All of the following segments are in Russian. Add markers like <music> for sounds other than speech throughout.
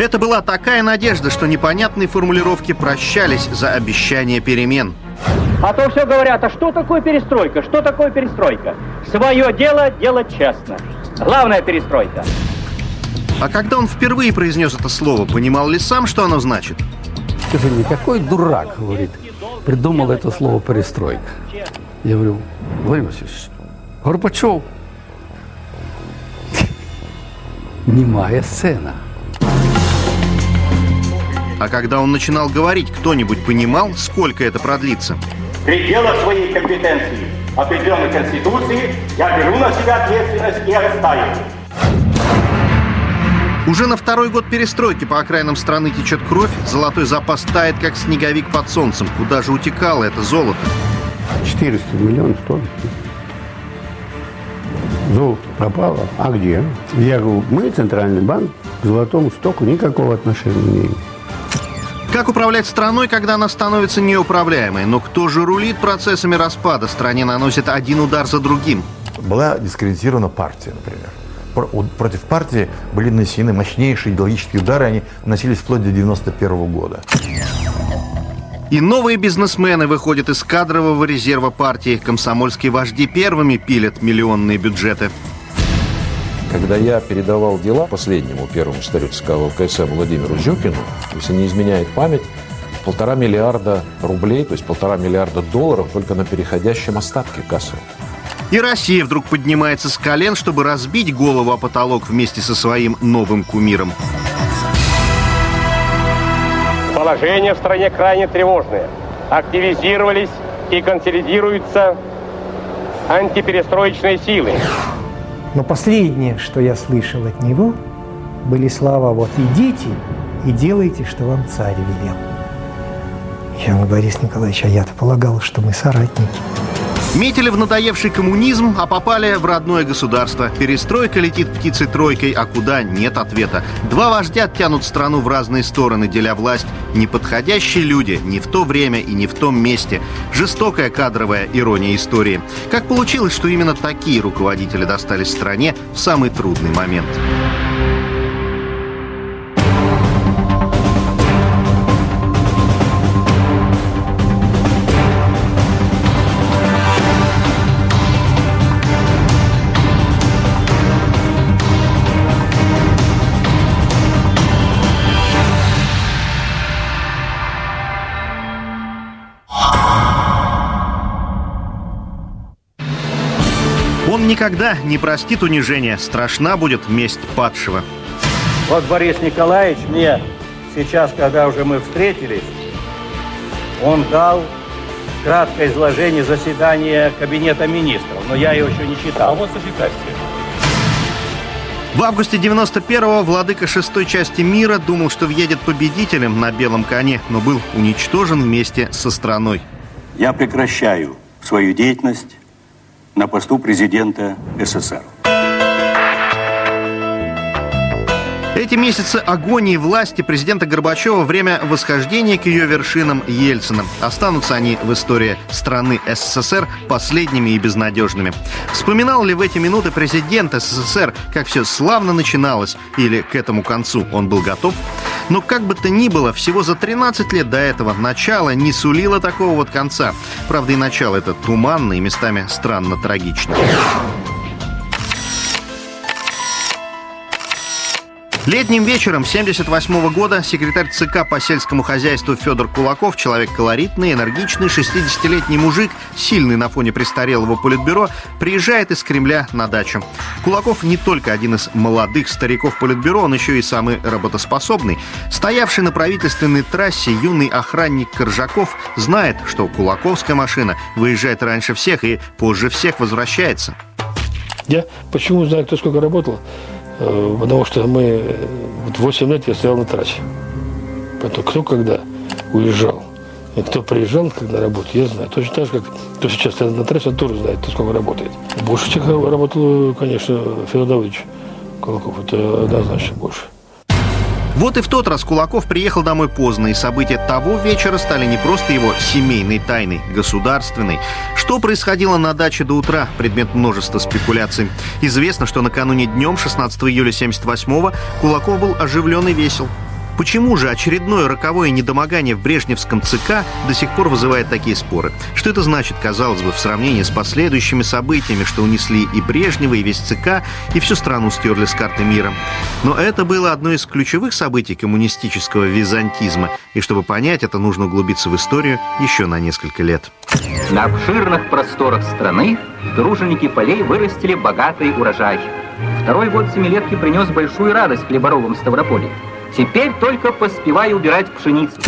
Это была такая надежда, что непонятные формулировки прощались за обещание перемен. А то все говорят, а что такое перестройка? Что такое перестройка? Свое дело делать честно. Главная перестройка. А когда он впервые произнес это слово, понимал ли сам, что оно значит? Скажи мне, какой дурак, говорит, придумал это слово перестройка? Я говорю, Владимир Васильевич, Горбачев. Немая сцена. А когда он начинал говорить, кто-нибудь понимал, сколько это продлится? Предела своей компетенции, определенной Конституции, я беру на себя ответственность и отстаиваю. Уже на второй год перестройки по окраинам страны течет кровь, золотой запас тает, как снеговик под солнцем. Куда же утекало это золото? 400 миллионов стоит. Золото пропало. А где? Я говорю, мы, Центральный банк, к золотому стоку никакого отношения не имеем. Как управлять страной, когда она становится неуправляемой? Но кто же рулит процессами распада? Стране наносит один удар за другим. Была дискредитирована партия, например. Против партии были нанесены мощнейшие идеологические удары, они наносились вплоть до 91 года. И новые бизнесмены выходят из кадрового резерва партии. Комсомольские вожди первыми пилят миллионные бюджеты. Когда я передавал дела последнему первому старю ЦК ВКСМ Владимиру Жукину, если не изменяет память, полтора миллиарда рублей, то есть полтора миллиарда долларов только на переходящем остатке кассовом. И Россия вдруг поднимается с колен, чтобы разбить голову о потолок вместе со своим новым кумиром. Положение в стране крайне тревожное. Активизировались и консолидируются антиперестроечные силы. Но последнее, что я слышал от него, были слова «Вот идите и делайте, что вам царь велел». Я говорю, Борис Николаевич, а я-то полагал, что мы соратники. Метили в надоевший коммунизм, а попали в родное государство. Перестройка летит птицей тройкой, а куда нет ответа. Два вождя тянут страну в разные стороны, деля власть. Неподходящие люди не в то время и не в том месте. Жестокая кадровая ирония истории. Как получилось, что именно такие руководители достались стране в самый трудный момент? Он никогда не простит унижения. Страшна будет месть падшего. Вот Борис Николаевич мне сейчас, когда уже мы встретились, он дал краткое изложение заседания Кабинета министров, но я его еще не читал. А вот сочетательство. В августе 91-го владыка шестой части мира думал, что въедет победителем на белом коне, но был уничтожен вместе со страной. Я прекращаю свою деятельность на посту президента СССР. Эти месяцы агонии власти президента Горбачева – время восхождения к ее вершинам Ельцина. Останутся они в истории страны СССР последними и безнадежными. Вспоминал ли в эти минуты президент СССР, как все славно начиналось, или к этому концу он был готов? Но как бы то ни было, всего за 13 лет до этого начало не сулило такого вот конца. Правда, и начало это туманно и местами странно трагично. Летним вечером 78 года секретарь ЦК по сельскому хозяйству Федор Кулаков, человек колоритный, энергичный, 60-летний мужик, сильный на фоне престарелого политбюро, приезжает из Кремля на дачу. Кулаков не только один из молодых стариков политбюро, он еще и самый работоспособный. Стоявший на правительственной трассе юный охранник Коржаков знает, что кулаковская машина выезжает раньше всех и позже всех возвращается. Я почему знаю, кто сколько работал? Э, потому что мы, вот 8 лет я стоял на трассе. Поэтому кто когда уезжал, и кто приезжал на работу, я знаю. Точно так же, как кто сейчас стоит на трассе, он тоже знает, кто сколько работает. Больше всех работал, конечно, Федор Давыдович Колоков. Это однозначно больше. Вот и в тот раз Кулаков приехал домой поздно, и события того вечера стали не просто его семейной тайной, государственной. Что происходило на даче до утра, предмет множества спекуляций. Известно, что накануне днем, 16 июля 78-го, Кулаков был оживлен и весел. Почему же очередное роковое недомогание в Брежневском ЦК до сих пор вызывает такие споры? Что это значит, казалось бы, в сравнении с последующими событиями, что унесли и Брежнева, и весь ЦК, и всю страну стерли с карты мира? Но это было одно из ключевых событий коммунистического византизма, и чтобы понять это, нужно углубиться в историю еще на несколько лет. На обширных просторах страны труженики полей вырастили богатый урожай. Второй год семилетки принес большую радость хлеборобам Ставрополя. Теперь только поспевай убирать пшеницу.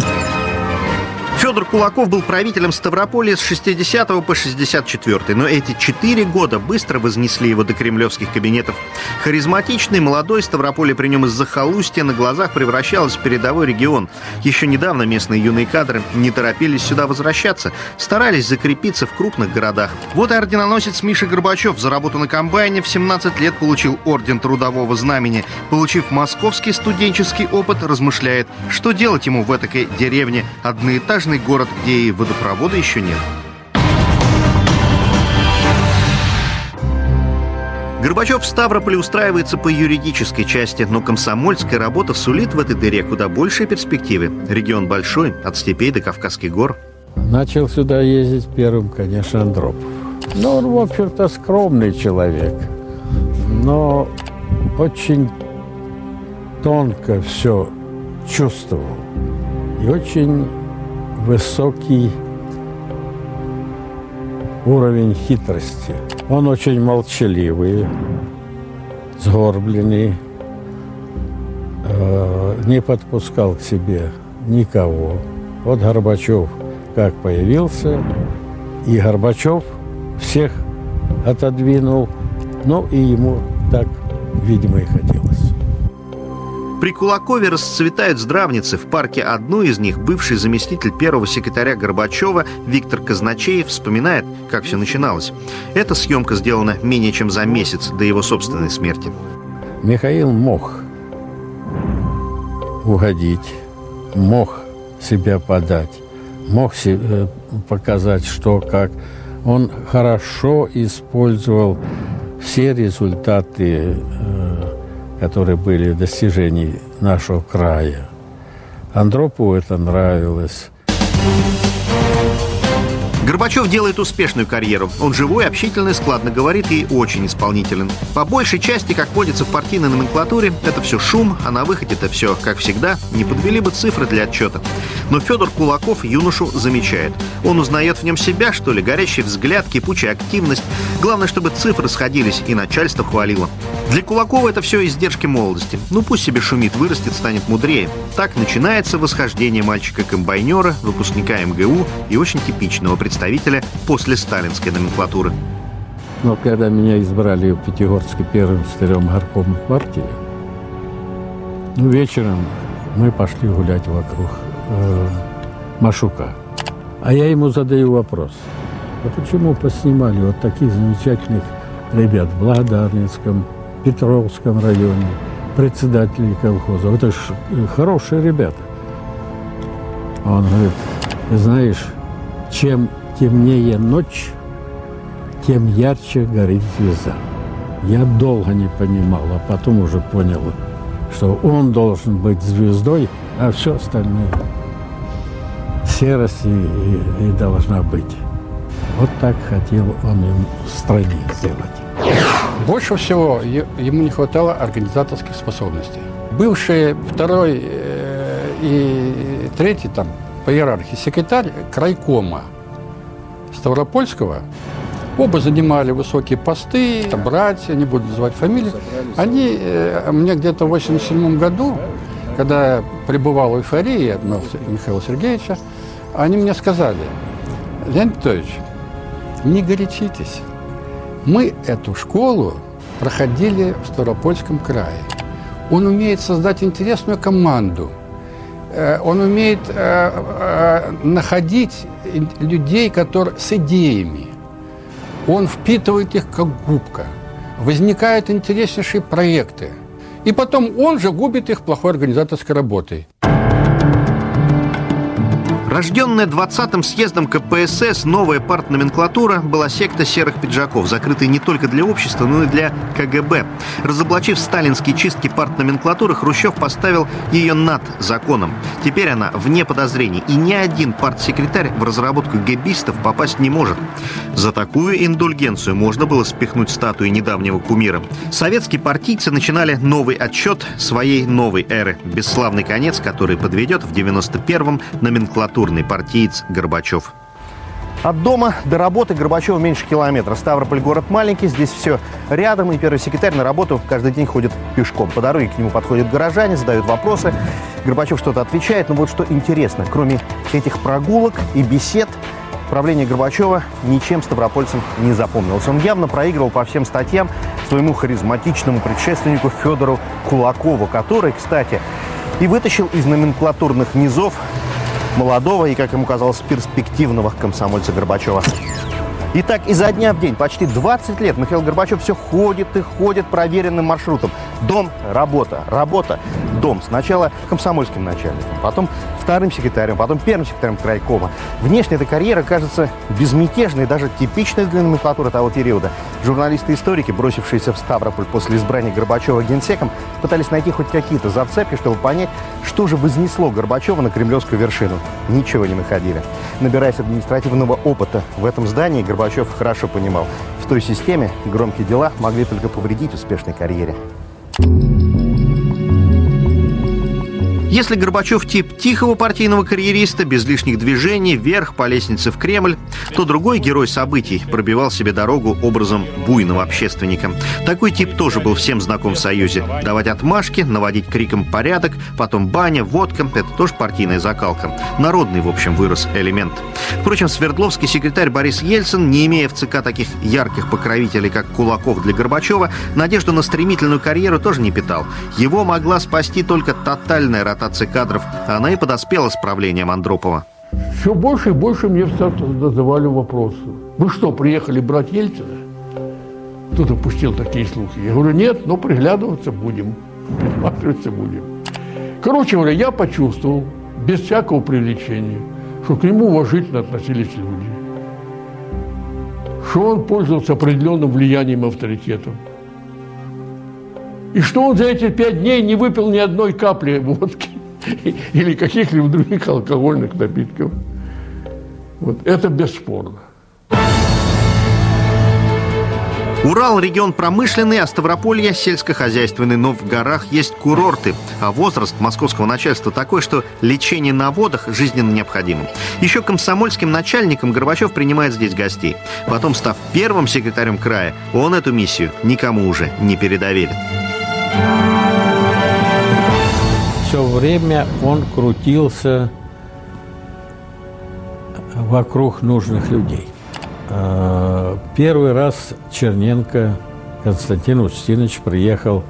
Федор Кулаков был правителем Ставрополя с 60 по 64, но эти четыре года быстро вознесли его до кремлевских кабинетов. Харизматичный, молодой Ставрополе при нем из захолустья на глазах превращалось в передовой регион. Еще недавно местные юные кадры не торопились сюда возвращаться, старались закрепиться в крупных городах. Вот и орденоносец Миша Горбачев за работу на комбайне в 17 лет получил орден Трудового Знамени. Получив московский студенческий опыт, размышляет, что делать ему в этой деревне одноэтажной прекрасный город, где и водопровода еще нет. Горбачев в Ставрополе устраивается по юридической части, но комсомольская работа сулит в этой дыре куда большие перспективы. Регион большой, от степей до Кавказских гор. Начал сюда ездить первым, конечно, Андропов. Ну, он, в общем-то, скромный человек, но очень тонко все чувствовал и очень высокий уровень хитрости. Он очень молчаливый, сгорбленный, э, не подпускал к себе никого. Вот Горбачев как появился, и Горбачев всех отодвинул, ну и ему так, видимо, и хотелось. При Кулакове расцветают здравницы. В парке одну из них бывший заместитель первого секретаря Горбачева Виктор Казначеев вспоминает, как все начиналось. Эта съемка сделана менее чем за месяц до его собственной смерти. Михаил мог угодить, мог себя подать, мог себе показать, что как. Он хорошо использовал все результаты э, которые были достижений нашего края. Андропову это нравилось. Горбачев делает успешную карьеру. Он живой, общительный, складно говорит и очень исполнителен. По большей части, как водится в партийной номенклатуре, это все шум, а на выходе это все, как всегда, не подвели бы цифры для отчета. Но Федор Кулаков юношу замечает. Он узнает в нем себя, что ли, горящий взгляд, кипучая активность. Главное, чтобы цифры сходились и начальство хвалило. Для Кулакова это все издержки молодости. Ну пусть себе шумит, вырастет, станет мудрее. Так начинается восхождение мальчика-комбайнера, выпускника МГУ и очень типичного представителя после сталинской номенклатуры. Но когда меня избрали в Пятигорске первым старым горком партии, ну, вечером мы пошли гулять вокруг э, Машука. А я ему задаю вопрос. А почему поснимали вот таких замечательных ребят в Благодарницком, Петровском районе, председателей колхоза? Это ж хорошие ребята. Он говорит, знаешь, чем темнее ночь, тем ярче горит звезда. Я долго не понимал, а потом уже понял, что он должен быть звездой, а все остальное серость и, и, и должна быть. Вот так хотел он им в стране сделать. Больше всего ему не хватало организаторских способностей. Бывший второй э, и третий там по иерархии секретарь крайкома Ставропольского, оба занимали высокие посты, это братья, не буду называть фамилии. Они э, мне где-то в 87 году, когда я пребывал в эйфории от Михаила Сергеевича, они мне сказали, Леонид Петрович, не горячитесь. Мы эту школу проходили в Ставропольском крае. Он умеет создать интересную команду. Э, он умеет э, находить людей, которые с идеями. Он впитывает их как губка. Возникают интереснейшие проекты. И потом он же губит их плохой организаторской работой. Рожденная 20-м съездом КПСС, новая партноменклатура была секта серых пиджаков, закрытая не только для общества, но и для КГБ. Разоблачив сталинские чистки партноменклатуры, Хрущев поставил ее над законом. Теперь она вне подозрений, и ни один партсекретарь в разработку гэбистов попасть не может. За такую индульгенцию можно было спихнуть статуи недавнего кумира. Советские партийцы начинали новый отчет своей новой эры. Бесславный конец, который подведет в 91-м номенклатурный партиец Горбачев. От дома до работы Горбачева меньше километра. Ставрополь город маленький, здесь все рядом, и первый секретарь на работу каждый день ходит пешком. По дороге к нему подходят горожане, задают вопросы. Горбачев что-то отвечает, но вот что интересно, кроме этих прогулок и бесед, правление Горбачева ничем ставропольцам не запомнилось. Он явно проигрывал по всем статьям своему харизматичному предшественнику Федору Кулакову, который, кстати, и вытащил из номенклатурных низов молодого и, как ему казалось, перспективного комсомольца Горбачева. И так изо дня в день, почти 20 лет, Михаил Горбачев все ходит и ходит проверенным маршрутом. Дом, работа, работа, дом. Сначала комсомольским начальником, потом вторым секретарем, потом первым секретарем крайкома. Внешне эта карьера кажется безмятежной, даже типичной для номенклатуры того периода. Журналисты-историки, бросившиеся в Ставрополь после избрания Горбачева генсеком, пытались найти хоть какие-то зацепки, чтобы понять, что же вознесло Горбачева на кремлевскую вершину. Ничего не находили. Набираясь административного опыта в этом здании, Горбачев хорошо понимал, в той системе громкие дела могли только повредить успешной карьере. Если Горбачев тип тихого партийного карьериста, без лишних движений, вверх по лестнице в Кремль, то другой герой событий пробивал себе дорогу образом буйного общественника. Такой тип тоже был всем знаком в Союзе. Давать отмашки, наводить криком порядок, потом баня, водка – это тоже партийная закалка. Народный, в общем, вырос элемент. Впрочем, Свердловский секретарь Борис Ельцин, не имея в ЦК таких ярких покровителей, как Кулаков для Горбачева, надежду на стремительную карьеру тоже не питал. Его могла спасти только тотальная ротация ротации кадров, она и подоспела с правлением Андропова. Все больше и больше мне задавали вопросы. Вы что, приехали брать Ельцина? Кто-то пустил такие слухи. Я говорю, нет, но приглядываться будем, присматриваться будем. Короче говоря, я почувствовал, без всякого привлечения, что к нему уважительно относились люди. Что он пользовался определенным влиянием и авторитетом. И что он за эти пять дней не выпил ни одной капли водки <laughs> или каких-либо других алкогольных напитков. Вот это бесспорно. Урал – регион промышленный, а Ставрополье – сельскохозяйственный, но в горах есть курорты. А возраст московского начальства такой, что лечение на водах жизненно необходимо. Еще комсомольским начальником Горбачев принимает здесь гостей. Потом, став первым секретарем края, он эту миссию никому уже не передоверит. Все время он крутился вокруг нужных людей. А, первый раз Черненко Константин Устинович приехал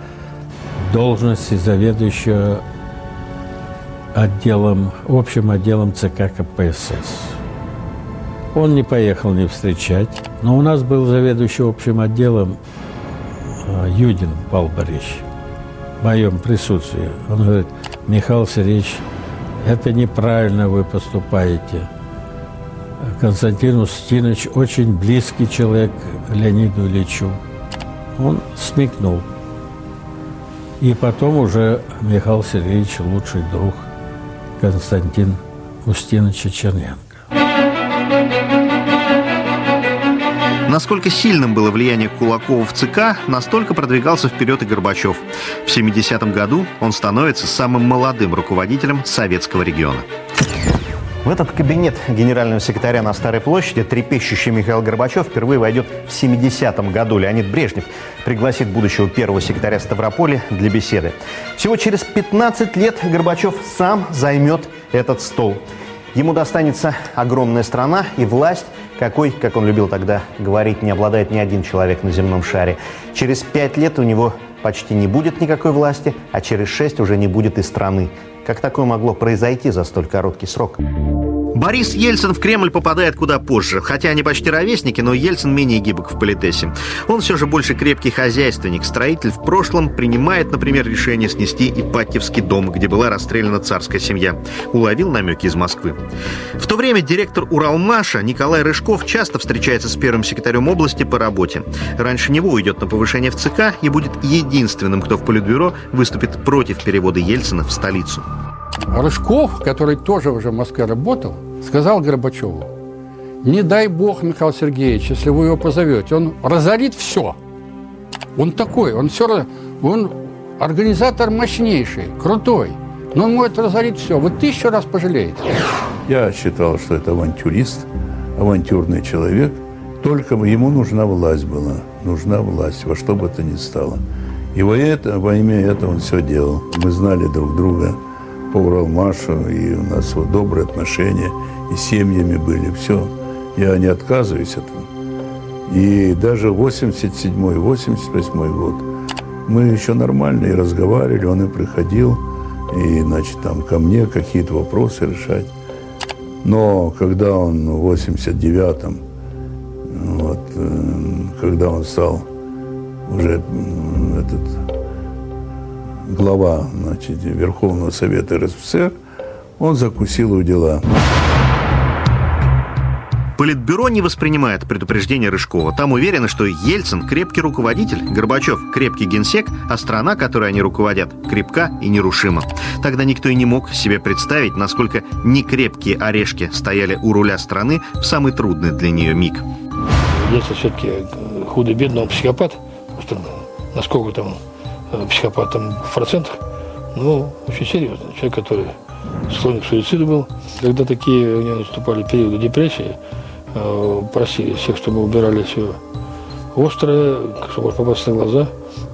в должности заведующего отделом, общим отделом ЦК КПСС. Он не поехал не встречать, но у нас был заведующий общим отделом а, Юдин Павел Борисович в моем присутствии. Он говорит, Михаил Сергеевич, это неправильно вы поступаете. Константин Устинович очень близкий человек Леониду Ильичу. Он смекнул. И потом уже Михаил Сергеевич лучший друг Константин Устиновича Черненко. Насколько сильным было влияние Кулакова в ЦК, настолько продвигался вперед и Горбачев. В 70-м году он становится самым молодым руководителем советского региона. В этот кабинет генерального секретаря на Старой площади трепещущий Михаил Горбачев впервые войдет в 70-м году. Леонид Брежнев пригласит будущего первого секретаря Ставрополя для беседы. Всего через 15 лет Горбачев сам займет этот стол. Ему достанется огромная страна и власть, какой, как он любил тогда говорить, не обладает ни один человек на земном шаре. Через пять лет у него почти не будет никакой власти, а через шесть уже не будет и страны. Как такое могло произойти за столь короткий срок? Борис Ельцин в Кремль попадает куда позже. Хотя они почти ровесники, но Ельцин менее гибок в политесе. Он все же больше крепкий хозяйственник. Строитель в прошлом принимает, например, решение снести Ипатьевский дом, где была расстреляна царская семья. Уловил намеки из Москвы. В то время директор Уралмаша Николай Рыжков часто встречается с первым секретарем области по работе. Раньше него уйдет на повышение в ЦК и будет единственным, кто в Политбюро выступит против перевода Ельцина в столицу. Рыжков, который тоже уже в Москве работал, сказал Горбачеву, не дай бог, Михаил Сергеевич, если вы его позовете, он разорит все. Он такой, он все он организатор мощнейший, крутой, но он может разорить все. Вы тысячу раз пожалеете. Я считал, что это авантюрист, авантюрный человек. Только ему нужна власть была, нужна власть, во что бы то ни стало. И во, это, во имя этого он все делал. Мы знали друг друга по Уралмашу, и у нас вот добрые отношения, и семьями были, все. Я не отказываюсь от этого. И даже 87-й, 88 год мы еще нормально и разговаривали, он и приходил, и, значит, там ко мне какие-то вопросы решать. Но когда он в 89-м, вот, э, когда он стал уже этот глава значит, Верховного Совета РСФСР, он закусил у дела. Политбюро не воспринимает предупреждение Рыжкова. Там уверены, что Ельцин – крепкий руководитель, Горбачев – крепкий генсек, а страна, которой они руководят, крепка и нерушима. Тогда никто и не мог себе представить, насколько некрепкие орешки стояли у руля страны в самый трудный для нее миг. Ельцин все-таки худо-бедно, он психопат. Насколько там психопатом в процентах, но очень серьезный. Человек, который склонен к суициду был. Когда такие у него наступали периоды депрессии, э, просили всех, чтобы убирали все острое, чтобы попасть на глаза.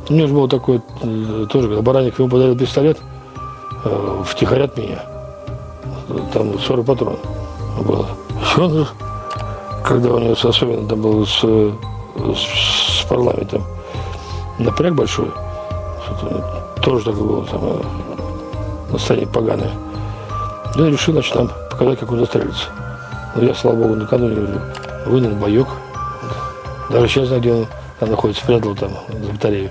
У него же был такой, э, тоже, когда Бараник ему подарил пистолет, втихаря от меня. Там 40 патронов было. И он, когда у него особенно там был с, с, с парламентом напряг большой, тоже такое было самое настроение поганое. Я решил, значит, нам показать, как он застрелится. Но я, слава богу, накануне вынул боек. Даже сейчас знаю, где он там находится, спрятал там за батарею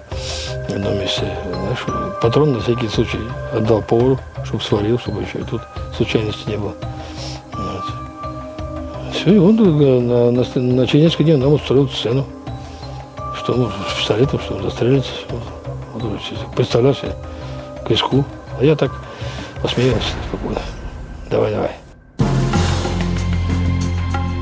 в одном месте. Знаешь, патрон на всякий случай отдал повару, чтобы сварил, чтобы еще и тут случайности не было. Вот. Все, и он на, на, на, через несколько дней нам устроил сцену, что он пистолетом, что он застрелится. Представлял себе к риску. А я так посмеялся спокойно. Давай, давай.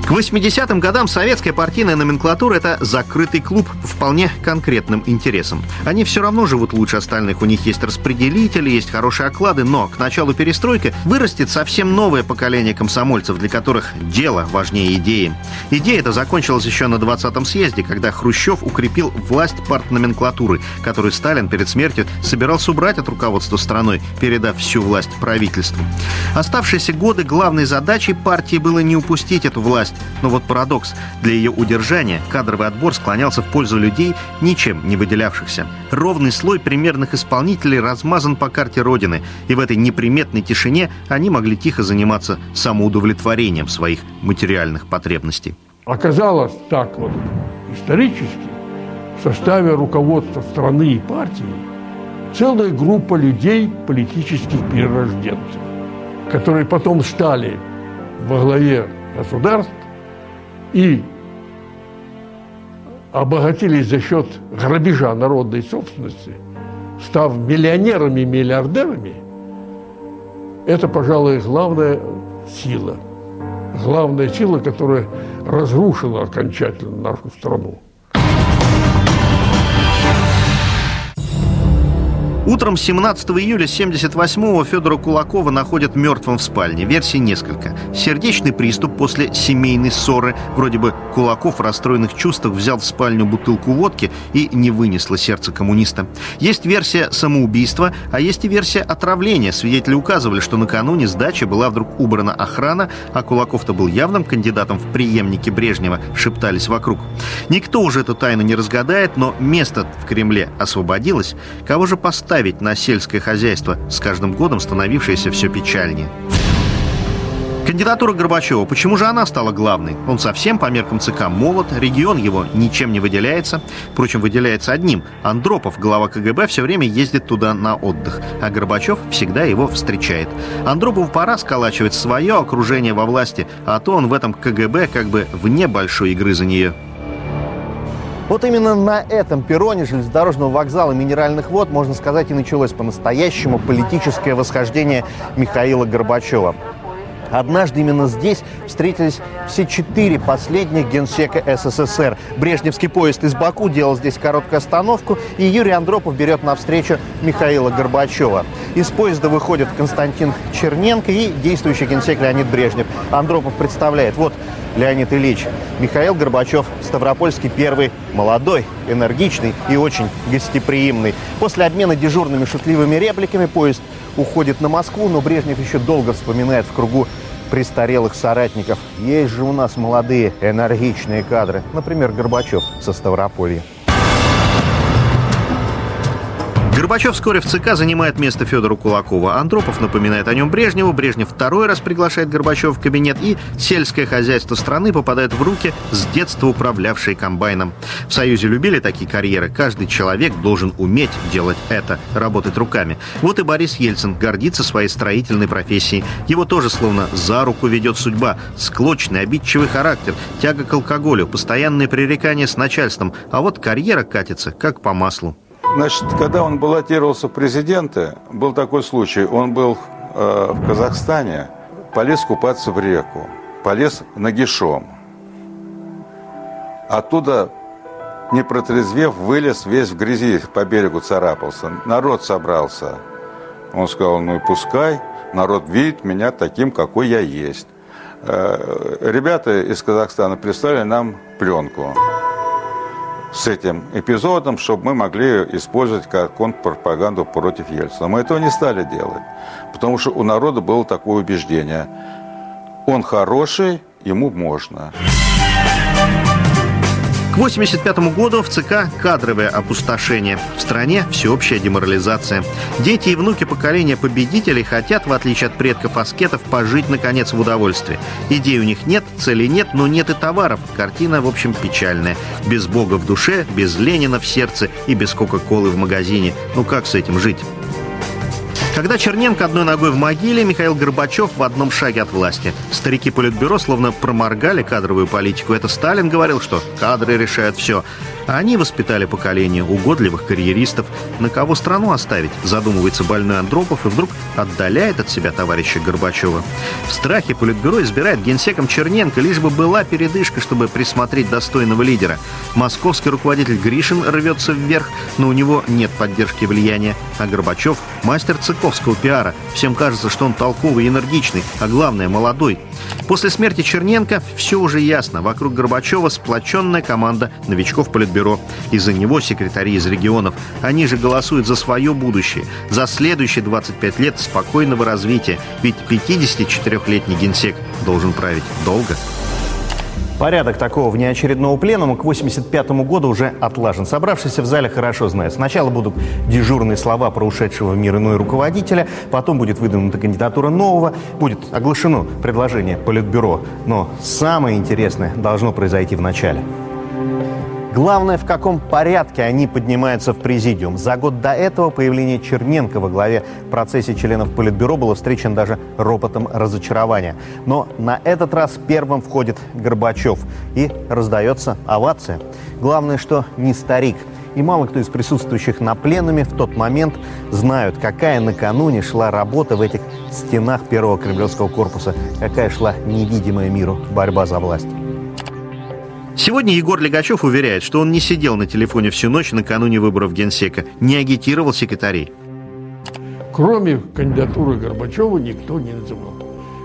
К 80-м годам советская партийная номенклатура – это закрытый клуб по вполне конкретным интересам. Они все равно живут лучше остальных, у них есть распределители, есть хорошие оклады, но к началу перестройки вырастет совсем новое поколение комсомольцев, для которых дело важнее идеи. Идея эта закончилась еще на 20-м съезде, когда Хрущев укрепил власть партноменклатуры, которую Сталин перед смертью собирался убрать от руководства страной, передав всю власть правительству. Оставшиеся годы главной задачей партии было не упустить эту власть, но вот парадокс. Для ее удержания кадровый отбор склонялся в пользу людей, ничем не выделявшихся. Ровный слой примерных исполнителей размазан по карте Родины, и в этой неприметной тишине они могли тихо заниматься самоудовлетворением своих материальных потребностей. Оказалось так вот исторически, в составе руководства страны и партии целая группа людей, политических перерожденцев, которые потом стали во главе государств и обогатились за счет грабежа народной собственности, став миллионерами и миллиардерами, это, пожалуй, главная сила. Главная сила, которая разрушила окончательно нашу страну. Утром 17 июля 78-го Федора Кулакова находят мертвым в спальне. Версий несколько. Сердечный приступ после семейной ссоры. Вроде бы Кулаков в расстроенных чувствах взял в спальню бутылку водки и не вынесло сердце коммуниста. Есть версия самоубийства, а есть и версия отравления. Свидетели указывали, что накануне с дачи была вдруг убрана охрана, а Кулаков-то был явным кандидатом в преемнике Брежнева, шептались вокруг. Никто уже эту тайну не разгадает, но место в Кремле освободилось. Кого же поставить на сельское хозяйство, с каждым годом становившееся все печальнее? Кандидатура Горбачева. Почему же она стала главной? Он совсем по меркам ЦК молод, регион его ничем не выделяется. Впрочем, выделяется одним. Андропов, глава КГБ, все время ездит туда на отдых, а Горбачев всегда его встречает. Андропову пора сколачивать свое окружение во власти, а то он в этом КГБ как бы вне большой игры за нее. Вот именно на этом перроне железнодорожного вокзала минеральных вод, можно сказать, и началось по-настоящему политическое восхождение Михаила Горбачева. Однажды именно здесь встретились все четыре последних генсека СССР. Брежневский поезд из Баку делал здесь короткую остановку, и Юрий Андропов берет навстречу Михаила Горбачева. Из поезда выходит Константин Черненко и действующий генсек Леонид Брежнев. Андропов представляет, вот Леонид Ильич, Михаил Горбачев, Ставропольский первый, молодой, энергичный и очень гостеприимный. После обмена дежурными шутливыми репликами поезд уходит на Москву, но Брежнев еще долго вспоминает в кругу престарелых соратников. Есть же у нас молодые, энергичные кадры. Например, Горбачев со Ставрополья. Горбачев вскоре в ЦК занимает место Федора Кулакова. Андропов напоминает о нем Брежневу. Брежнев второй раз приглашает Горбачева в кабинет. И сельское хозяйство страны попадает в руки с детства управлявшей комбайном. В Союзе любили такие карьеры. Каждый человек должен уметь делать это, работать руками. Вот и Борис Ельцин гордится своей строительной профессией. Его тоже словно за руку ведет судьба. Склочный, обидчивый характер, тяга к алкоголю, постоянные пререкания с начальством. А вот карьера катится как по маслу. Значит, когда он баллотировался в президенты, был такой случай. Он был э, в Казахстане, полез купаться в реку, полез нагишом. Оттуда, не протрезвев, вылез весь в грязи, по берегу царапался. Народ собрался. Он сказал, ну и пускай, народ видит меня таким, какой я есть. Э, ребята из Казахстана прислали нам пленку с этим эпизодом, чтобы мы могли использовать как контрпропаганду против Ельцина. Мы этого не стали делать, потому что у народа было такое убеждение. Он хороший, ему можно. К 1985 году в ЦК кадровое опустошение. В стране всеобщая деморализация. Дети и внуки поколения победителей хотят, в отличие от предков аскетов, пожить, наконец, в удовольствии. Идей у них нет, цели нет, но нет и товаров. Картина, в общем, печальная. Без Бога в душе, без Ленина в сердце и без Кока-Колы в магазине. Ну как с этим жить? Когда Черненко одной ногой в могиле, Михаил Горбачев в одном шаге от власти. Старики Политбюро словно проморгали кадровую политику. Это Сталин говорил, что кадры решают все. А они воспитали поколение угодливых карьеристов. На кого страну оставить, задумывается больной Андропов и вдруг отдаляет от себя товарища Горбачева. В страхе Политбюро избирает генсеком Черненко, лишь бы была передышка, чтобы присмотреть достойного лидера. Московский руководитель Гришин рвется вверх, но у него нет поддержки влияния. А Горбачев – мастер цыковского пиара. Всем кажется, что он толковый энергичный, а главное – молодой. После смерти Черненко все уже ясно. Вокруг Горбачева сплоченная команда новичков Политбюро. Из-за него секретари из регионов. Они же голосуют за свое будущее, за следующие 25 лет спокойного развития. Ведь 54-летний генсек должен править долго. Порядок такого внеочередного пленума к 1985 году уже отлажен. Собравшиеся в зале хорошо знают. Сначала будут дежурные слова про ушедшего в мир иной руководителя, потом будет выдвинута кандидатура нового, будет оглашено предложение Политбюро. Но самое интересное должно произойти в начале. Главное, в каком порядке они поднимаются в президиум. За год до этого появление Черненко во главе процессе членов Политбюро было встречено даже ропотом разочарования. Но на этот раз первым входит Горбачев и раздается овация. Главное, что не старик. И мало кто из присутствующих на пленуме в тот момент знают, какая накануне шла работа в этих стенах первого кремлевского корпуса, какая шла невидимая миру борьба за власть. Сегодня Егор Легачев уверяет, что он не сидел на телефоне всю ночь накануне выборов Генсека, не агитировал секретарей. Кроме кандидатуры Горбачева никто не называл.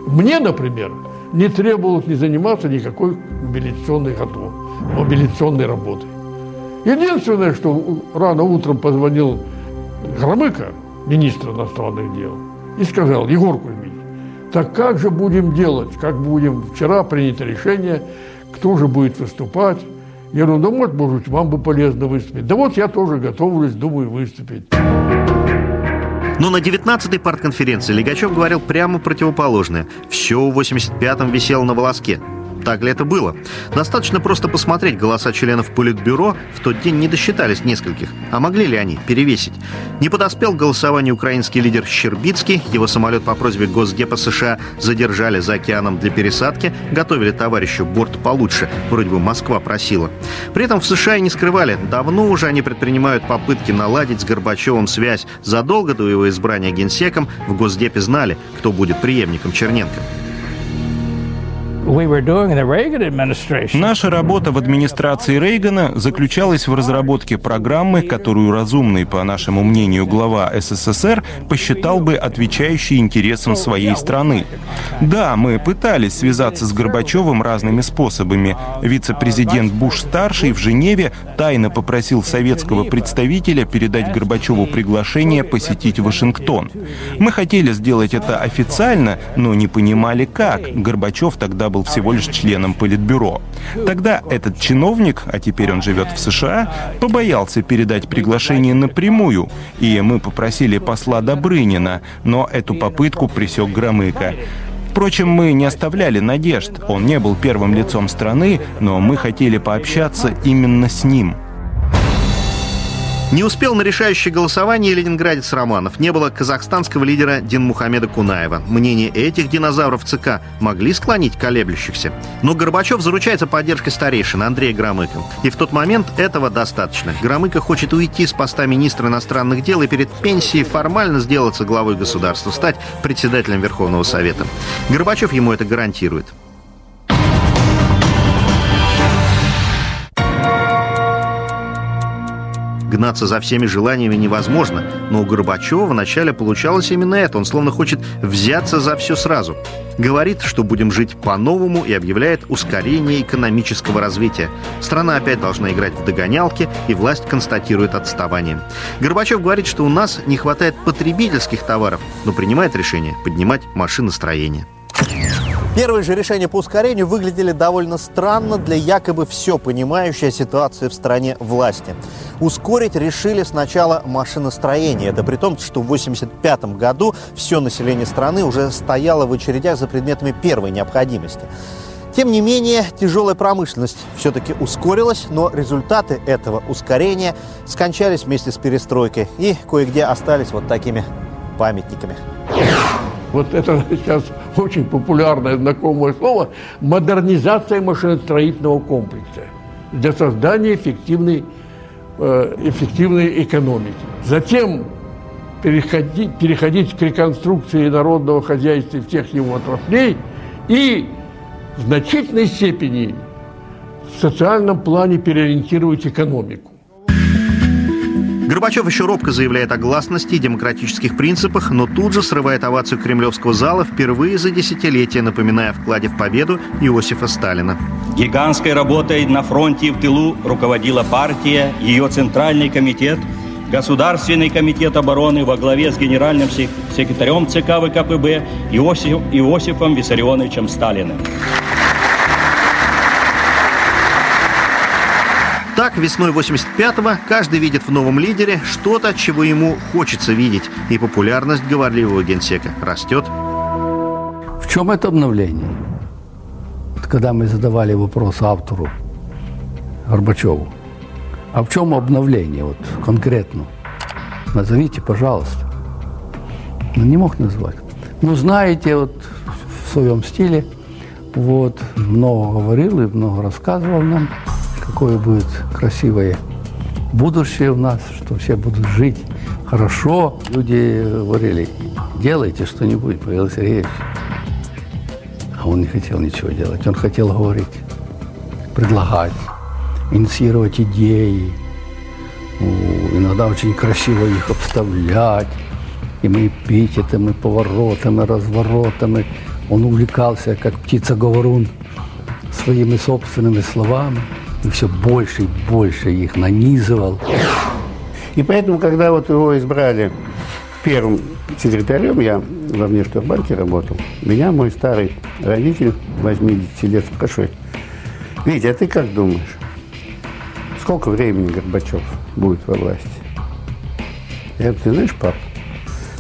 Мне, например, не требовалось не заниматься никакой мобилизационной готовой, мобилизационной работой. Единственное, что рано утром позвонил Громыко, министр иностранных дел, и сказал, Егор Кузьмич, так как же будем делать, как будем, вчера принято решение кто же будет выступать. Я говорю, да может, может, вам бы полезно выступить. Да вот я тоже готовлюсь, думаю, выступить. Но на 19-й партконференции Легачев говорил прямо противоположное. Все в 85-м висело на волоске. Так ли это было? Достаточно просто посмотреть голоса членов Политбюро. В тот день не досчитались нескольких. А могли ли они перевесить? Не подоспел к голосованию украинский лидер Щербицкий. Его самолет по просьбе Госдепа США задержали за океаном для пересадки. Готовили товарищу борт получше. Вроде бы Москва просила. При этом в США и не скрывали. Давно уже они предпринимают попытки наладить с Горбачевым связь. Задолго до его избрания генсеком в Госдепе знали, кто будет преемником Черненко. Наша работа в администрации Рейгана заключалась в разработке программы, которую разумный, по нашему мнению, глава СССР посчитал бы отвечающей интересам своей страны. Да, мы пытались связаться с Горбачевым разными способами. Вице-президент Буш-старший в Женеве тайно попросил советского представителя передать Горбачеву приглашение посетить Вашингтон. Мы хотели сделать это официально, но не понимали как. Горбачев тогда был всего лишь членом Политбюро. Тогда этот чиновник, а теперь он живет в США, побоялся передать приглашение напрямую, и мы попросили посла Добрынина, но эту попытку пресек Громыко. Впрочем, мы не оставляли надежд. Он не был первым лицом страны, но мы хотели пообщаться именно с ним. Не успел на решающее голосование ленинградец Романов. Не было казахстанского лидера Динмухамеда Кунаева. Мнение этих динозавров ЦК могли склонить колеблющихся. Но Горбачев заручается поддержкой старейшины Андрея Громыка. И в тот момент этого достаточно. Громыко хочет уйти с поста министра иностранных дел и перед пенсией формально сделаться главой государства, стать председателем Верховного Совета. Горбачев ему это гарантирует. Гнаться за всеми желаниями невозможно, но у Горбачева вначале получалось именно это. Он словно хочет взяться за все сразу. Говорит, что будем жить по-новому и объявляет ускорение экономического развития. Страна опять должна играть в догонялки, и власть констатирует отставание. Горбачев говорит, что у нас не хватает потребительских товаров, но принимает решение поднимать машиностроение. Первые же решения по ускорению выглядели довольно странно для якобы все понимающей ситуации в стране власти. Ускорить решили сначала машиностроение. Это при том, что в 1985 году все население страны уже стояло в очередях за предметами первой необходимости. Тем не менее, тяжелая промышленность все-таки ускорилась, но результаты этого ускорения скончались вместе с перестройкой и кое-где остались вот такими памятниками. Вот это <laughs> сейчас очень популярное знакомое слово – модернизация машиностроительного комплекса для создания эффективной, э, эффективной экономики. Затем переходить, переходить к реконструкции народного хозяйства всех его отраслей и в значительной степени в социальном плане переориентировать экономику. Горбачев еще робко заявляет о гласности и демократических принципах, но тут же срывает овацию кремлевского зала впервые за десятилетия, напоминая о вкладе в победу Иосифа Сталина. Гигантской работой на фронте и в тылу руководила партия, ее Центральный комитет, Государственный комитет обороны во главе с генеральным секретарем ЦК ВКПБ Иосиф, Иосифом Виссарионовичем Сталиным. Так, весной 85-го каждый видит в новом лидере что-то, чего ему хочется видеть. И популярность говорливого генсека растет. В чем это обновление? Когда мы задавали вопрос автору Горбачеву, а в чем обновление вот конкретно? Назовите, пожалуйста. Ну, не мог назвать. Ну, знаете, вот в своем стиле, вот, много говорил и много рассказывал нам какое будет красивое будущее у нас, что все будут жить хорошо. Люди говорили, делайте что-нибудь, Павел Сергеевич. А он не хотел ничего делать. Он хотел говорить, предлагать, инициировать идеи, иногда очень красиво их обставлять. И мы эпитетами, поворотами, разворотами. Он увлекался, как птица-говорун, своими собственными словами и все больше и больше их нанизывал. И поэтому, когда вот его избрали первым секретарем, я во внешторгбанке работал, меня мой старый родитель, 80 лет, спрашивает, Витя, а ты как думаешь, сколько времени Горбачев будет во власти? Я говорю, ты знаешь, пап,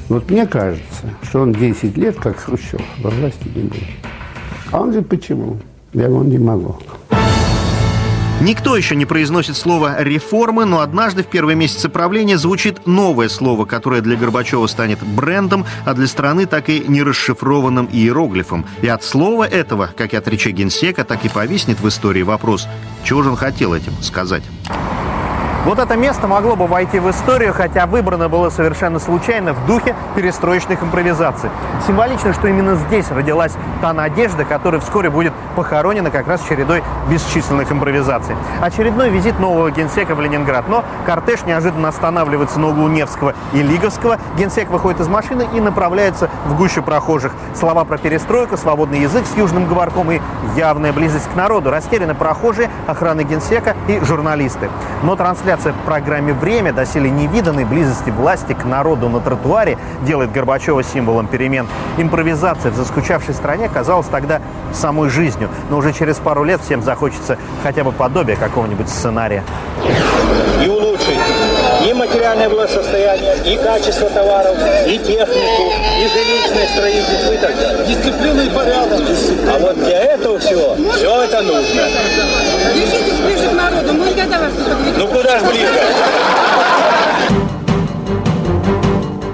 Вот мне кажется, что он 10 лет, как Хрущев, во власти не был. А он говорит, почему? Я говорю, не могу. Никто еще не произносит слово «реформы», но однажды в первые месяцы правления звучит новое слово, которое для Горбачева станет брендом, а для страны так и нерасшифрованным иероглифом. И от слова этого, как и от речи генсека, так и повиснет в истории вопрос, чего же он хотел этим сказать. Вот это место могло бы войти в историю, хотя выбрано было совершенно случайно в духе перестроечных импровизаций. Символично, что именно здесь родилась та надежда, которая вскоре будет похоронена как раз чередой бесчисленных импровизаций. Очередной визит нового генсека в Ленинград, но кортеж неожиданно останавливается на углу Невского и Лиговского. Генсек выходит из машины и направляется в гущу прохожих. Слова про перестройку, свободный язык с южным говорком и явная близость к народу. Растеряны прохожие, охраны генсека и журналисты. Но трансляция трансляция в программе «Время» доселе невиданной близости власти к народу на тротуаре делает Горбачева символом перемен. Импровизация в заскучавшей стране казалась тогда самой жизнью. Но уже через пару лет всем захочется хотя бы подобие какого-нибудь сценария. И улучшить и материальное благосостояние, и качество товаров, и технику, и жилищное строительство и так далее. Дисциплина и порядок. А вот для этого всего, все это нужно. Держитесь ближе к народу, мы никогда вас не подведем. Ну куда ж ближе?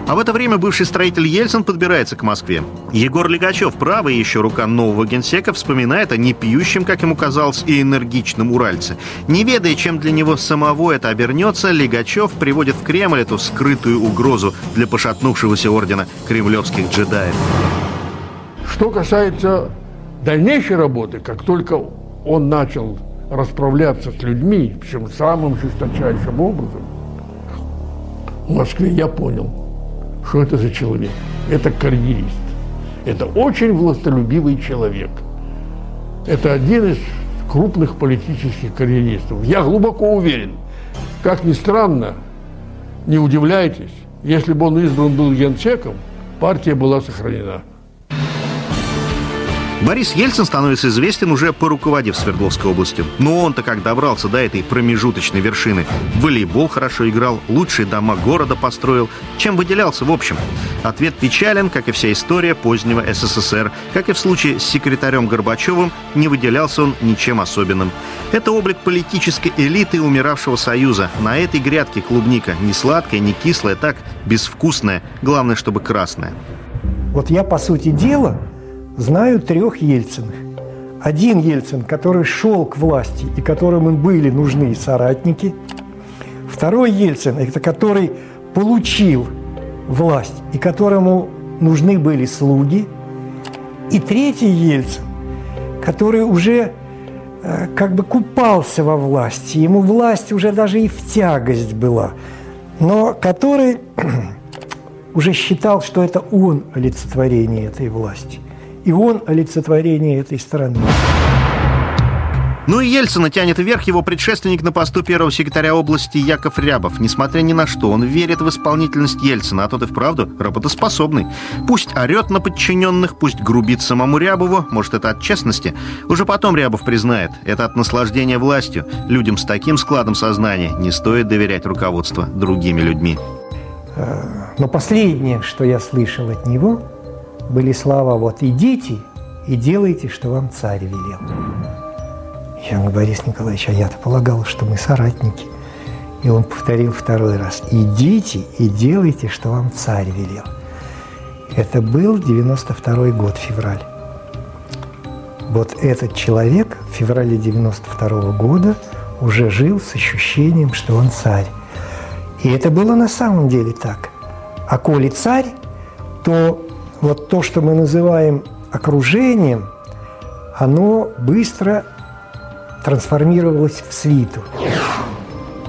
А в это время бывший строитель Ельцин подбирается к Москве. Егор Легачев, правый еще рука нового генсека, вспоминает о непьющем, как ему казалось, и энергичном уральце. Не ведая, чем для него самого это обернется, Легачев приводит в Кремль эту скрытую угрозу для пошатнувшегося ордена кремлевских джедаев. Что касается дальнейшей работы, как только он начал расправляться с людьми, причем самым жесточайшим образом, в Москве я понял, что это за человек. Это карьерист. Это очень властолюбивый человек. Это один из крупных политических карьеристов. Я глубоко уверен, как ни странно, не удивляйтесь, если бы он избран был генсеком, партия была сохранена. Борис Ельцин становится известен уже поруководив Свердловской областью. Но он-то как добрался до этой промежуточной вершины. Волейбол хорошо играл, лучшие дома города построил. Чем выделялся в общем? Ответ печален, как и вся история позднего СССР. Как и в случае с секретарем Горбачевым, не выделялся он ничем особенным. Это облик политической элиты умиравшего Союза. На этой грядке клубника не сладкая, не кислая, так безвкусная. Главное, чтобы красная. Вот я, по сути дела, знаю трех Ельциных. Один Ельцин, который шел к власти и которому были нужны соратники. Второй Ельцин, это который получил власть и которому нужны были слуги. И третий Ельцин, который уже э, как бы купался во власти, ему власть уже даже и в тягость была, но который <clears throat> уже считал, что это он олицетворение этой власти и он олицетворение этой страны. Ну и Ельцина тянет вверх его предшественник на посту первого секретаря области Яков Рябов. Несмотря ни на что, он верит в исполнительность Ельцина, а тот и вправду работоспособный. Пусть орет на подчиненных, пусть грубит самому Рябову, может, это от честности. Уже потом Рябов признает, это от наслаждения властью. Людям с таким складом сознания не стоит доверять руководство другими людьми. Но последнее, что я слышал от него, были слова «Вот идите и делайте, что вам царь велел». Я говорю, Борис Николаевич, а я-то полагал, что мы соратники. И он повторил второй раз. «Идите и делайте, что вам царь велел». Это был 92 год, февраль. Вот этот человек в феврале 92 года уже жил с ощущением, что он царь. И это было на самом деле так. А коли царь, то вот то, что мы называем окружением, оно быстро трансформировалось в свиту.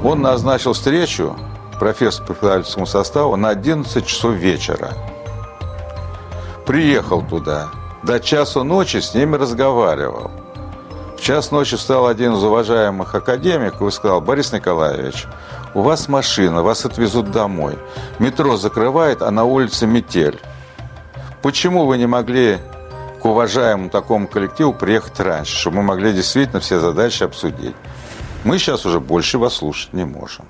Он назначил встречу профессор по преподавательскому составу на 11 часов вечера. Приехал туда. До часу ночи с ними разговаривал. В час ночи встал один из уважаемых академиков и сказал, Борис Николаевич, у вас машина, вас отвезут домой. Метро закрывает, а на улице метель. Почему вы не могли к уважаемому такому коллективу приехать раньше, чтобы мы могли действительно все задачи обсудить? Мы сейчас уже больше вас слушать не можем.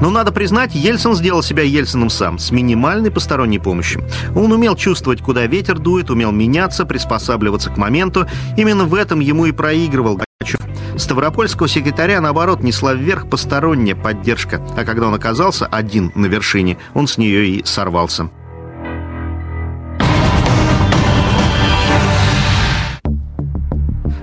Но надо признать, Ельцин сделал себя Ельциным сам, с минимальной посторонней помощью. Он умел чувствовать, куда ветер дует, умел меняться, приспосабливаться к моменту. Именно в этом ему и проигрывал Горбачев. Ставропольского секретаря, наоборот, несла вверх посторонняя поддержка, а когда он оказался один на вершине, он с нее и сорвался.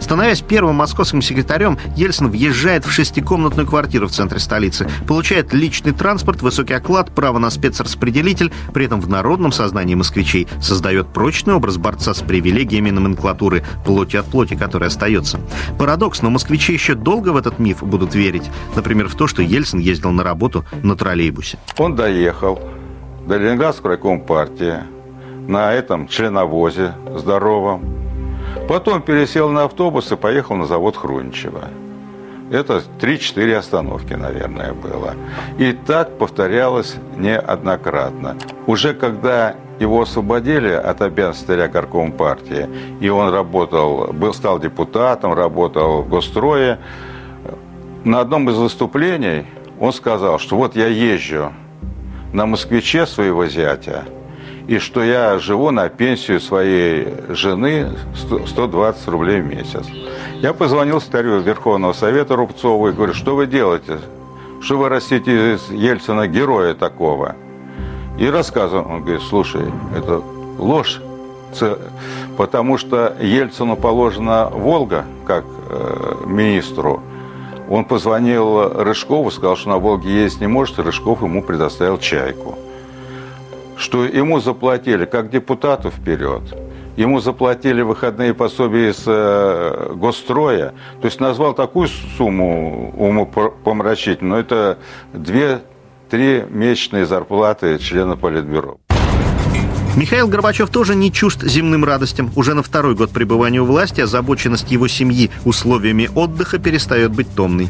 Становясь первым московским секретарем, Ельцин въезжает в шестикомнатную квартиру в центре столицы, получает личный транспорт, высокий оклад, право на спецраспределитель, при этом в народном сознании москвичей создает прочный образ борца с привилегиями номенклатуры, плоти от плоти, которая остается. Парадокс, но москвичи еще долго в этот миф будут верить. Например, в то, что Ельцин ездил на работу на троллейбусе. Он доехал до Ленинградского райкома партии на этом членовозе здоровом, Потом пересел на автобус и поехал на завод Хруничева. Это 3-4 остановки, наверное, было. И так повторялось неоднократно. Уже когда его освободили от обязанностей горком партии, и он работал, был, стал депутатом, работал в Гострое, на одном из выступлений он сказал, что вот я езжу на москвиче своего зятя – и что я живу на пенсию своей жены 120 рублей в месяц. Я позвонил старю Верховного Совета Рубцову и говорю, что вы делаете? Что вы растите из Ельцина героя такого? И рассказывал, он говорит, слушай, это ложь, потому что Ельцину положена Волга, как э, министру. Он позвонил Рыжкову, сказал, что на Волге есть не может, и Рыжков ему предоставил чайку что ему заплатили как депутату вперед, ему заплатили выходные пособия из э, госстроя, то есть назвал такую сумму умопомрачительную, это две-три месячные зарплаты члена Политбюро. Михаил Горбачев тоже не чужд земным радостям. Уже на второй год пребывания у власти озабоченность его семьи условиями отдыха перестает быть томной.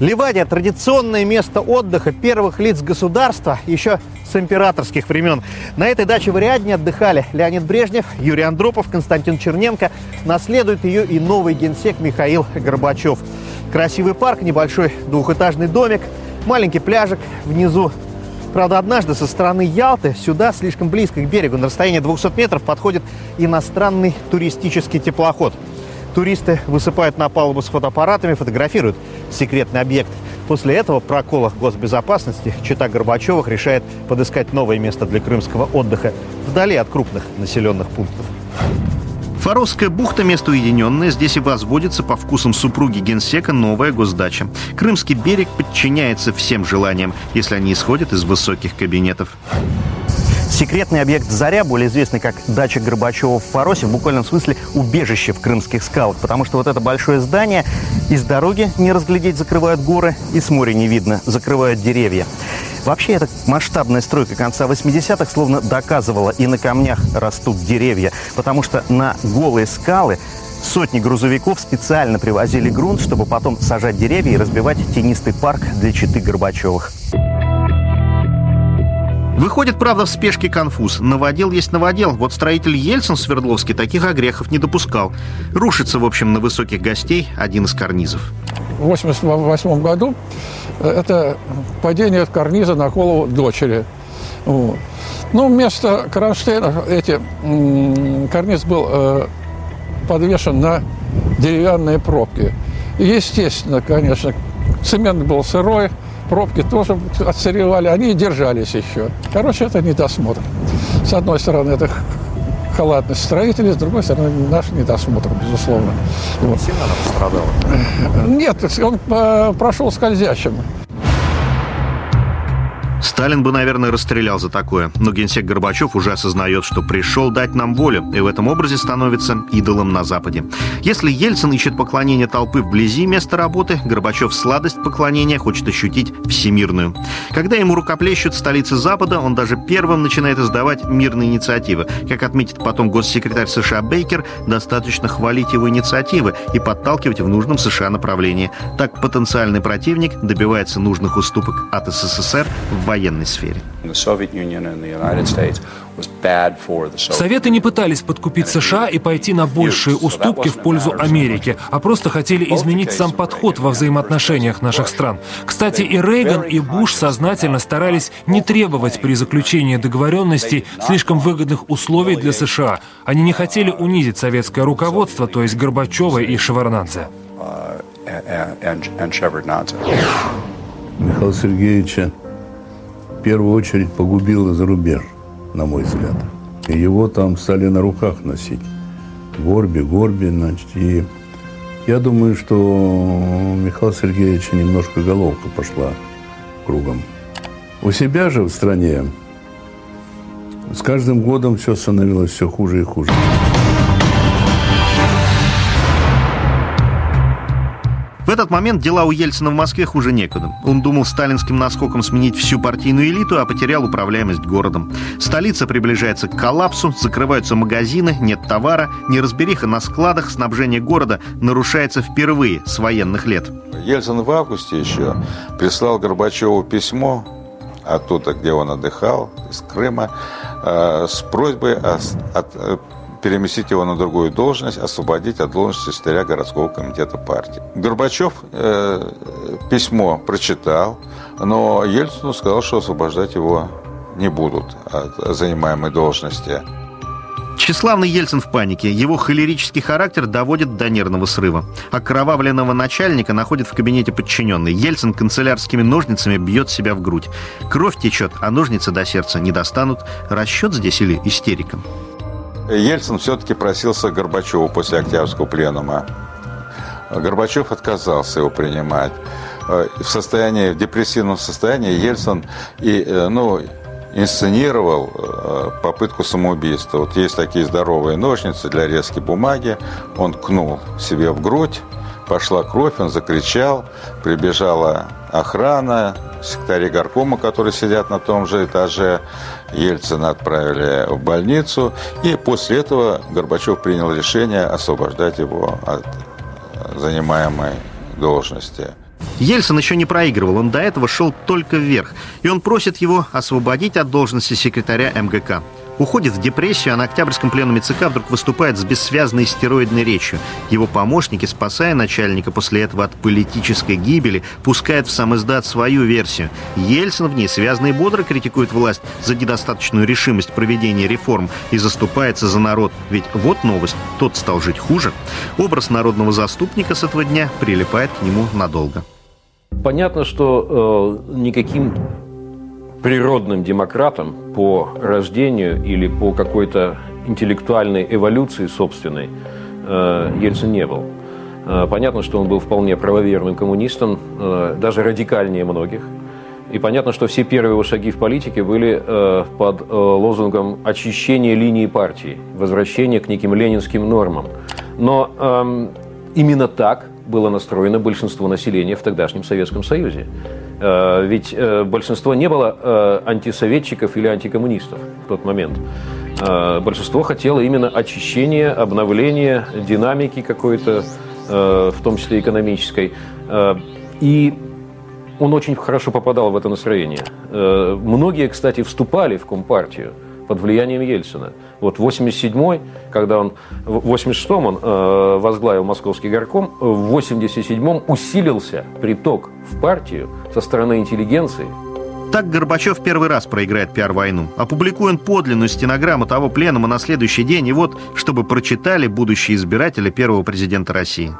Ливания – традиционное место отдыха первых лиц государства еще с императорских времен. На этой даче в Ариадне отдыхали Леонид Брежнев, Юрий Андропов, Константин Черненко. Наследует ее и новый генсек Михаил Горбачев. Красивый парк, небольшой двухэтажный домик, маленький пляжик, внизу Правда, однажды со стороны Ялты сюда, слишком близко к берегу, на расстоянии 200 метров, подходит иностранный туристический теплоход. Туристы высыпают на палубу с фотоаппаратами, фотографируют секретный объект. После этого прокола госбезопасности Чита Горбачевых решает подыскать новое место для крымского отдыха вдали от крупных населенных пунктов. Фаровская бухта – место уединенное. Здесь и возводится по вкусам супруги генсека новая госдача. Крымский берег подчиняется всем желаниям, если они исходят из высоких кабинетов. Секретный объект «Заря», более известный как дача Горбачева в Фаросе, в буквальном смысле убежище в крымских скалах, потому что вот это большое здание из дороги не разглядеть закрывают горы, и с моря не видно, закрывают деревья. Вообще, эта масштабная стройка конца 80-х словно доказывала, и на камнях растут деревья, потому что на голые скалы Сотни грузовиков специально привозили грунт, чтобы потом сажать деревья и разбивать тенистый парк для читы Горбачевых. Выходит, правда, в спешке конфуз. Наводил есть наводил. Вот строитель Ельцин Свердловский таких огрехов не допускал. Рушится, в общем, на высоких гостей один из карнизов. В 1988 году э, это падение карниза на голову дочери. Вот. Ну, вместо кронштейнов эти, карниз был э, подвешен на деревянные пробки. Естественно, конечно, цемент был сырой, пробки тоже отсыревали, они держались еще. Короче, это недосмотр. С одной стороны, это халатность строителей, с другой стороны, наш недосмотр, безусловно. Вот. Сильно она пострадала? Нет, он э, прошел скользящим. Сталин бы, наверное, расстрелял за такое, но генсек Горбачев уже осознает, что пришел дать нам волю, и в этом образе становится идолом на Западе. Если Ельцин ищет поклонение толпы вблизи места работы, Горбачев сладость поклонения хочет ощутить всемирную. Когда ему рукоплещут столицы Запада, он даже первым начинает издавать мирные инициативы. Как отметит потом госсекретарь США Бейкер, достаточно хвалить его инициативы и подталкивать в нужном США направлении. Так потенциальный противник добивается нужных уступок от СССР в военном военной сфере. Советы не пытались подкупить США и пойти на большие уступки в пользу Америки, а просто хотели изменить сам подход во взаимоотношениях наших стран. Кстати, и Рейган, и Буш сознательно старались не требовать при заключении договоренностей слишком выгодных условий для США. Они не хотели унизить советское руководство, то есть Горбачева и Шеварнадзе. Михаила Сергеевича в первую очередь погубило за рубеж, на мой взгляд. И его там стали на руках носить. Горби, Горби, значит, и я думаю, что Михаила Сергеевича немножко головка пошла кругом. У себя же в стране с каждым годом все становилось все хуже и хуже. В этот момент дела у Ельцина в Москве хуже некуда. Он думал сталинским наскоком сменить всю партийную элиту, а потерял управляемость городом. Столица приближается к коллапсу, закрываются магазины, нет товара, неразбериха на складах, снабжение города нарушается впервые с военных лет. Ельцин в августе еще прислал Горбачеву письмо оттуда, где он отдыхал, из Крыма, э, с просьбой о, о, переместить его на другую должность, освободить от должности секретаря городского комитета партии. Горбачев э, письмо прочитал, но Ельцину сказал, что освобождать его не будут от занимаемой должности. Тщеславный Ельцин в панике. Его холерический характер доводит до нервного срыва. Окровавленного начальника находит в кабинете подчиненный. Ельцин канцелярскими ножницами бьет себя в грудь. Кровь течет, а ножницы до сердца не достанут. Расчет здесь или истерика? Ельцин все-таки просился Горбачеву после Октябрьского пленума. Горбачев отказался его принимать. В состоянии, в депрессивном состоянии Ельцин и, ну, инсценировал э, попытку самоубийства. Вот есть такие здоровые ножницы для резки бумаги. Он кнул себе в грудь, пошла кровь, он закричал, прибежала охрана, секретари горкома, которые сидят на том же этаже. Ельцина отправили в больницу. И после этого Горбачев принял решение освобождать его от занимаемой должности. Ельцин еще не проигрывал, он до этого шел только вверх. И он просит его освободить от должности секретаря МГК уходит в депрессию, а на Октябрьском пленуме ЦК вдруг выступает с бессвязной стероидной речью. Его помощники, спасая начальника после этого от политической гибели, пускают в сам издат свою версию. Ельцин в ней связно и бодро критикует власть за недостаточную решимость проведения реформ и заступается за народ. Ведь вот новость, тот стал жить хуже. Образ народного заступника с этого дня прилипает к нему надолго. Понятно, что э, никаким природным демократом по рождению или по какой-то интеллектуальной эволюции собственной э, Ельцин не был. Э, понятно, что он был вполне правоверным коммунистом, э, даже радикальнее многих. И понятно, что все первые его шаги в политике были под лозунгом очищения линии партии, возвращения к неким ленинским нормам. Но эм, именно так было настроено большинство населения в тогдашнем Советском Союзе. Э, ведь э, большинство не было э, антисоветчиков или антикоммунистов в тот момент. Большинство хотело именно очищения, обновления, динамики какой-то, в том числе экономической. И он очень хорошо попадал в это настроение. Многие, кстати, вступали в Компартию – под влиянием Ельцина. Вот в 87-й, когда он, в 86-м он э, возглавил московский горком, в 87-м усилился приток в партию со стороны интеллигенции. Так Горбачев первый раз проиграет пиар-войну. Опубликуем подлинную стенограмму того пленума на следующий день, и вот, чтобы прочитали будущие избиратели первого президента России.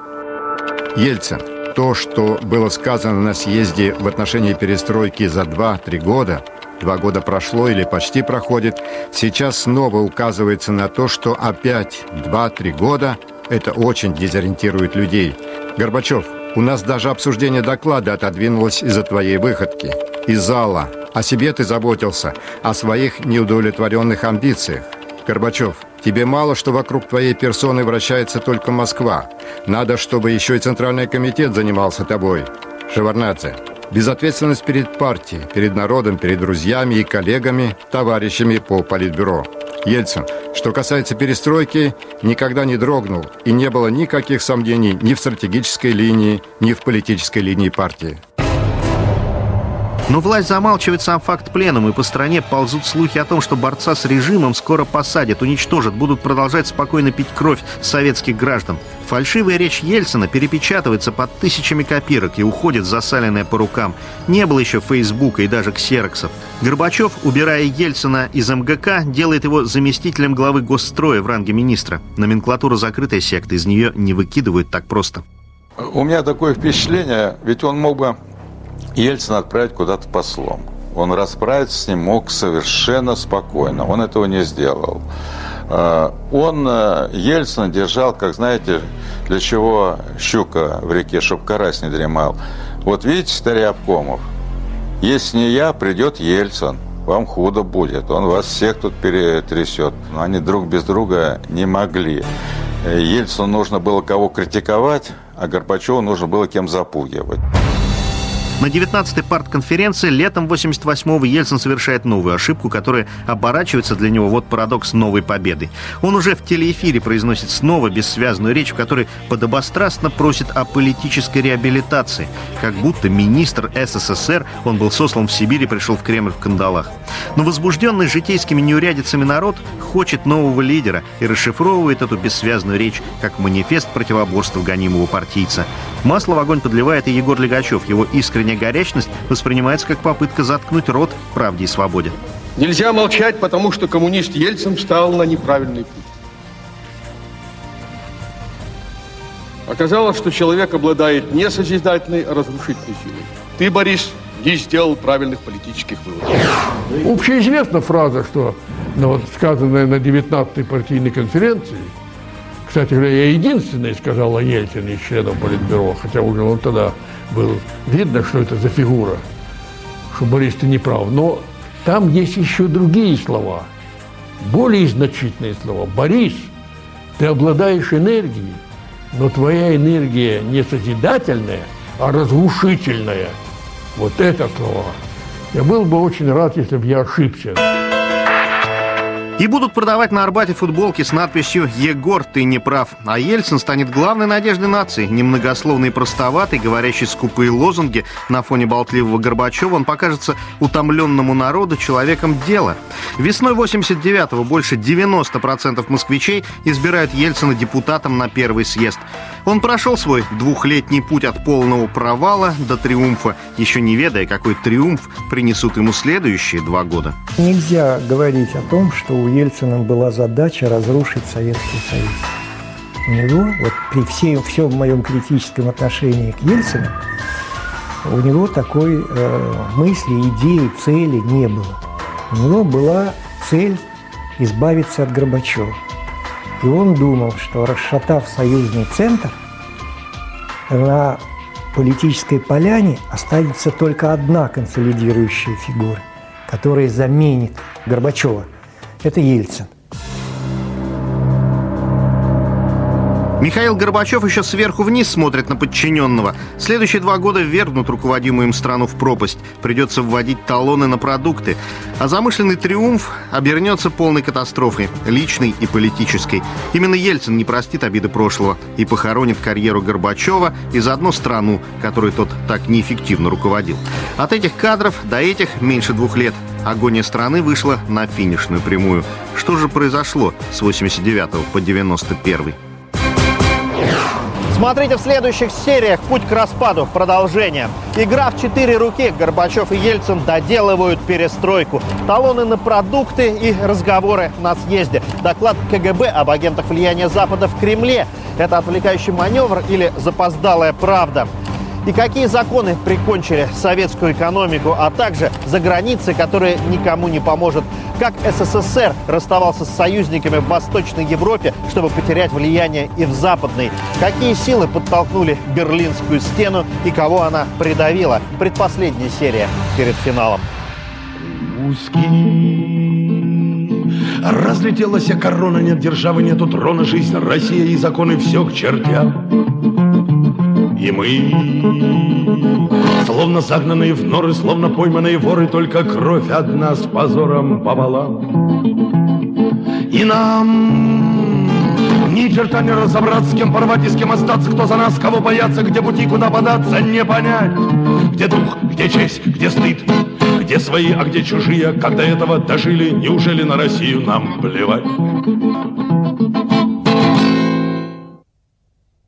Ельцин. То, что было сказано на съезде в отношении перестройки за 2-3 года – Два года прошло или почти проходит. Сейчас снова указывается на то, что опять два-три года это очень дезориентирует людей. Горбачев, у нас даже обсуждение доклада отодвинулось из-за твоей выходки. Из зала. О себе ты заботился, о своих неудовлетворенных амбициях. Горбачев, тебе мало, что вокруг твоей персоны вращается только Москва. Надо, чтобы еще и Центральный комитет занимался тобой. Шеварнадзе, Безответственность перед партией, перед народом, перед друзьями и коллегами, товарищами по политбюро. Ельцин, что касается перестройки, никогда не дрогнул и не было никаких сомнений ни в стратегической линии, ни в политической линии партии. Но власть замалчивает сам факт пленума, и по стране ползут слухи о том, что борца с режимом скоро посадят, уничтожат, будут продолжать спокойно пить кровь советских граждан. Фальшивая речь Ельцина перепечатывается под тысячами копирок и уходит засаленная по рукам. Не было еще Фейсбука и даже ксероксов. Горбачев, убирая Ельцина из МГК, делает его заместителем главы госстроя в ранге министра. Номенклатура закрытая секта, из нее не выкидывают так просто. У меня такое впечатление, ведь он мог бы Ельцина отправить куда-то послом. Он расправиться с ним мог совершенно спокойно. Он этого не сделал. Э, он э, Ельцина держал, как знаете, для чего щука в реке, чтобы карась не дремал. Вот видите, старый обкомов, если не я, придет Ельцин. Вам худо будет. Он вас всех тут перетрясет. Но они друг без друга не могли. Э, Ельцину нужно было кого критиковать, а Горбачеву нужно было кем запугивать. На 19-й партконференции летом 88-го Ельцин совершает новую ошибку, которая оборачивается для него вот парадокс новой победы. Он уже в телеэфире произносит снова бессвязную речь, в которой подобострастно просит о политической реабилитации, как будто министр СССР, он был сослан в Сибирь и пришел в Кремль в кандалах. Но возбужденный житейскими неурядицами народ хочет нового лидера и расшифровывает эту бессвязную речь как манифест противоборства гонимого партийца. Масло в огонь подливает и Егор Легачев. Его искренне внутренняя горячность воспринимается как попытка заткнуть рот правде и свободе. Нельзя молчать, потому что коммунист Ельцин встал на неправильный путь. Оказалось, что человек обладает не созидательной, а разрушительной силой. Ты, Борис, не сделал правильных политических выводов. Общеизвестна фраза, что ну, вот, сказанная на 19-й партийной конференции, кстати говоря, я единственный сказал о Ельцине из членов Политбюро, хотя уже он тогда был видно, что это за фигура, что Борис, ты не прав. Но там есть еще другие слова, более значительные слова. Борис, ты обладаешь энергией, но твоя энергия не созидательная, а разрушительная. Вот это слова. Я был бы очень рад, если бы я ошибся. И будут продавать на Арбате футболки с надписью «Егор, ты не прав». А Ельцин станет главной надеждой нации. Немногословный и простоватый, говорящий скупые лозунги на фоне болтливого Горбачева, он покажется утомленному народу человеком дела. Весной 89-го больше 90% москвичей избирают Ельцина депутатом на первый съезд. Он прошел свой двухлетний путь от полного провала до триумфа, еще не ведая, какой триумф принесут ему следующие два года. Нельзя говорить о том, что у Ельцина была задача разрушить Советский Союз. У него, вот при всем, всем моем критическом отношении к Ельцину, у него такой э, мысли, идеи, цели не было. У него была цель избавиться от Горбачева. И он думал, что расшатав союзный центр, на политической поляне останется только одна консолидирующая фигура, которая заменит Горбачева – это Ельцин. Михаил Горбачев еще сверху вниз смотрит на подчиненного. Следующие два года вергнут руководимую им страну в пропасть. Придется вводить талоны на продукты. А замышленный триумф обернется полной катастрофой, личной и политической. Именно Ельцин не простит обиды прошлого и похоронит карьеру Горбачева и заодно страну, которой тот так неэффективно руководил. От этих кадров до этих меньше двух лет. Агония страны вышла на финишную прямую. Что же произошло с 89 по 91? Смотрите в следующих сериях «Путь к распаду». Продолжение. Игра в четыре руки. Горбачев и Ельцин доделывают перестройку. Талоны на продукты и разговоры на съезде. Доклад КГБ об агентах влияния Запада в Кремле. Это отвлекающий маневр или запоздалая правда? И какие законы прикончили советскую экономику, а также за границей, которая никому не поможет. Как СССР расставался с союзниками в Восточной Европе, чтобы потерять влияние и в Западной. Какие силы подтолкнули Берлинскую стену и кого она придавила. Предпоследняя серия перед финалом. Разлетелась корона, нет державы, нету трона, жизнь, Россия и законы все к чертям. И мы, словно загнанные в норы, словно пойманные воры, Только кровь одна с позором пополам. И нам Ни черта не разобраться, с кем порвать и с кем остаться, кто за нас, кого бояться, где пути, куда податься, не понять. Где дух, где честь, где стыд, где свои, а где чужие, до этого дожили, неужели на Россию нам плевать?